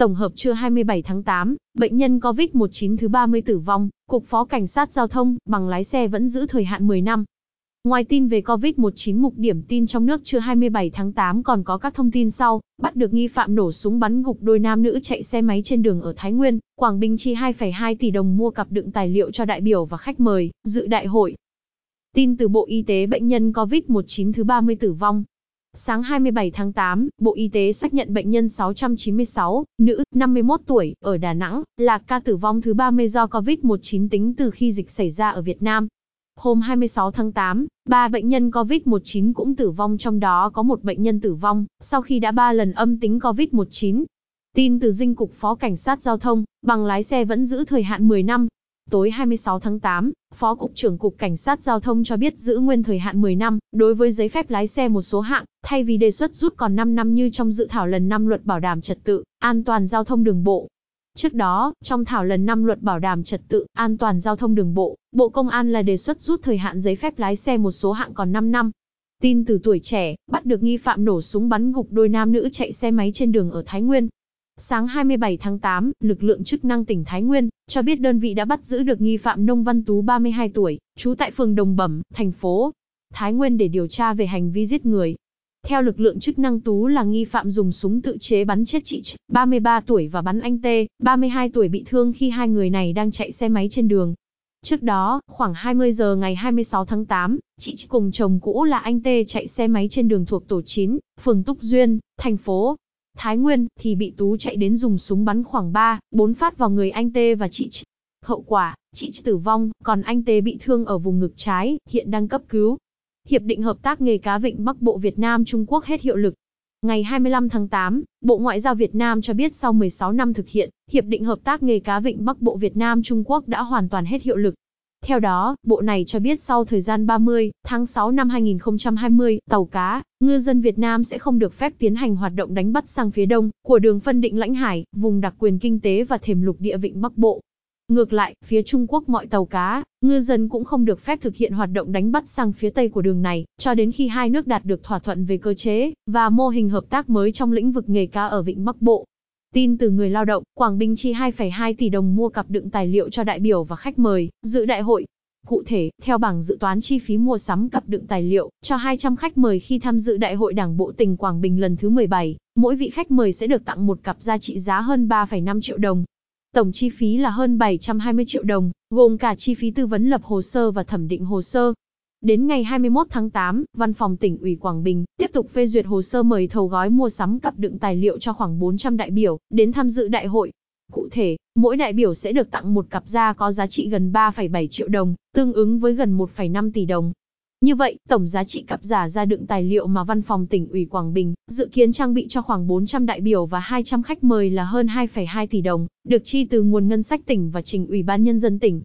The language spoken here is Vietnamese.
Tổng hợp trưa 27 tháng 8, bệnh nhân COVID-19 thứ 30 tử vong, Cục Phó Cảnh sát Giao thông, bằng lái xe vẫn giữ thời hạn 10 năm. Ngoài tin về COVID-19 mục điểm tin trong nước trưa 27 tháng 8 còn có các thông tin sau, bắt được nghi phạm nổ súng bắn gục đôi nam nữ chạy xe máy trên đường ở Thái Nguyên, Quảng Bình chi 2,2 tỷ đồng mua cặp đựng tài liệu cho đại biểu và khách mời, dự đại hội. Tin từ Bộ Y tế bệnh nhân COVID-19 thứ 30 tử vong, Sáng 27 tháng 8, Bộ Y tế xác nhận bệnh nhân 696, nữ, 51 tuổi, ở Đà Nẵng, là ca tử vong thứ 30 do COVID-19 tính từ khi dịch xảy ra ở Việt Nam. Hôm 26 tháng 8, ba bệnh nhân COVID-19 cũng tử vong trong đó có một bệnh nhân tử vong, sau khi đã 3 lần âm tính COVID-19. Tin từ Dinh Cục Phó Cảnh sát Giao thông, bằng lái xe vẫn giữ thời hạn 10 năm. Tối 26 tháng 8, Phó Cục trưởng Cục Cảnh sát Giao thông cho biết giữ nguyên thời hạn 10 năm, đối với giấy phép lái xe một số hạng, thay vì đề xuất rút còn 5 năm như trong dự thảo lần 5 luật bảo đảm trật tự, an toàn giao thông đường bộ. Trước đó, trong thảo lần 5 luật bảo đảm trật tự, an toàn giao thông đường bộ, Bộ Công an là đề xuất rút thời hạn giấy phép lái xe một số hạng còn 5 năm. Tin từ tuổi trẻ, bắt được nghi phạm nổ súng bắn gục đôi nam nữ chạy xe máy trên đường ở Thái Nguyên. Sáng 27 tháng 8, lực lượng chức năng tỉnh Thái Nguyên cho biết đơn vị đã bắt giữ được nghi phạm Nông Văn Tú 32 tuổi, trú tại phường Đồng Bẩm, thành phố Thái Nguyên để điều tra về hành vi giết người. Theo lực lượng chức năng Tú là nghi phạm dùng súng tự chế bắn chết chị 33 tuổi và bắn anh T, 32 tuổi bị thương khi hai người này đang chạy xe máy trên đường. Trước đó, khoảng 20 giờ ngày 26 tháng 8, chị cùng chồng cũ là anh T chạy xe máy trên đường thuộc tổ 9, phường Túc Duyên, thành phố Thái Nguyên, thì bị Tú chạy đến dùng súng bắn khoảng 3, 4 phát vào người anh Tê và chị Hậu quả, chị tử vong, còn anh Tê bị thương ở vùng ngực trái, hiện đang cấp cứu. Hiệp định Hợp tác nghề cá Vịnh Bắc Bộ Việt Nam Trung Quốc hết hiệu lực. Ngày 25 tháng 8, Bộ Ngoại giao Việt Nam cho biết sau 16 năm thực hiện, Hiệp định Hợp tác nghề cá Vịnh Bắc Bộ Việt Nam Trung Quốc đã hoàn toàn hết hiệu lực. Theo đó, bộ này cho biết sau thời gian 30 tháng 6 năm 2020, tàu cá, ngư dân Việt Nam sẽ không được phép tiến hành hoạt động đánh bắt sang phía đông của đường phân định lãnh hải, vùng đặc quyền kinh tế và thềm lục địa vịnh Bắc Bộ. Ngược lại, phía Trung Quốc mọi tàu cá, ngư dân cũng không được phép thực hiện hoạt động đánh bắt sang phía tây của đường này, cho đến khi hai nước đạt được thỏa thuận về cơ chế và mô hình hợp tác mới trong lĩnh vực nghề cá ở vịnh Bắc Bộ. Tin từ người lao động, Quảng Bình chi 2,2 tỷ đồng mua cặp đựng tài liệu cho đại biểu và khách mời, dự đại hội. Cụ thể, theo bảng dự toán chi phí mua sắm cặp đựng tài liệu cho 200 khách mời khi tham dự Đại hội Đảng bộ tỉnh Quảng Bình lần thứ 17, mỗi vị khách mời sẽ được tặng một cặp giá trị giá hơn 3,5 triệu đồng. Tổng chi phí là hơn 720 triệu đồng, gồm cả chi phí tư vấn lập hồ sơ và thẩm định hồ sơ, Đến ngày 21 tháng 8, Văn phòng tỉnh ủy Quảng Bình tiếp tục phê duyệt hồ sơ mời thầu gói mua sắm cặp đựng tài liệu cho khoảng 400 đại biểu đến tham dự đại hội. Cụ thể, mỗi đại biểu sẽ được tặng một cặp da có giá trị gần 3,7 triệu đồng, tương ứng với gần 1,5 tỷ đồng. Như vậy, tổng giá trị cặp giả ra đựng tài liệu mà Văn phòng tỉnh ủy Quảng Bình dự kiến trang bị cho khoảng 400 đại biểu và 200 khách mời là hơn 2,2 tỷ đồng, được chi từ nguồn ngân sách tỉnh và trình ủy ban nhân dân tỉnh.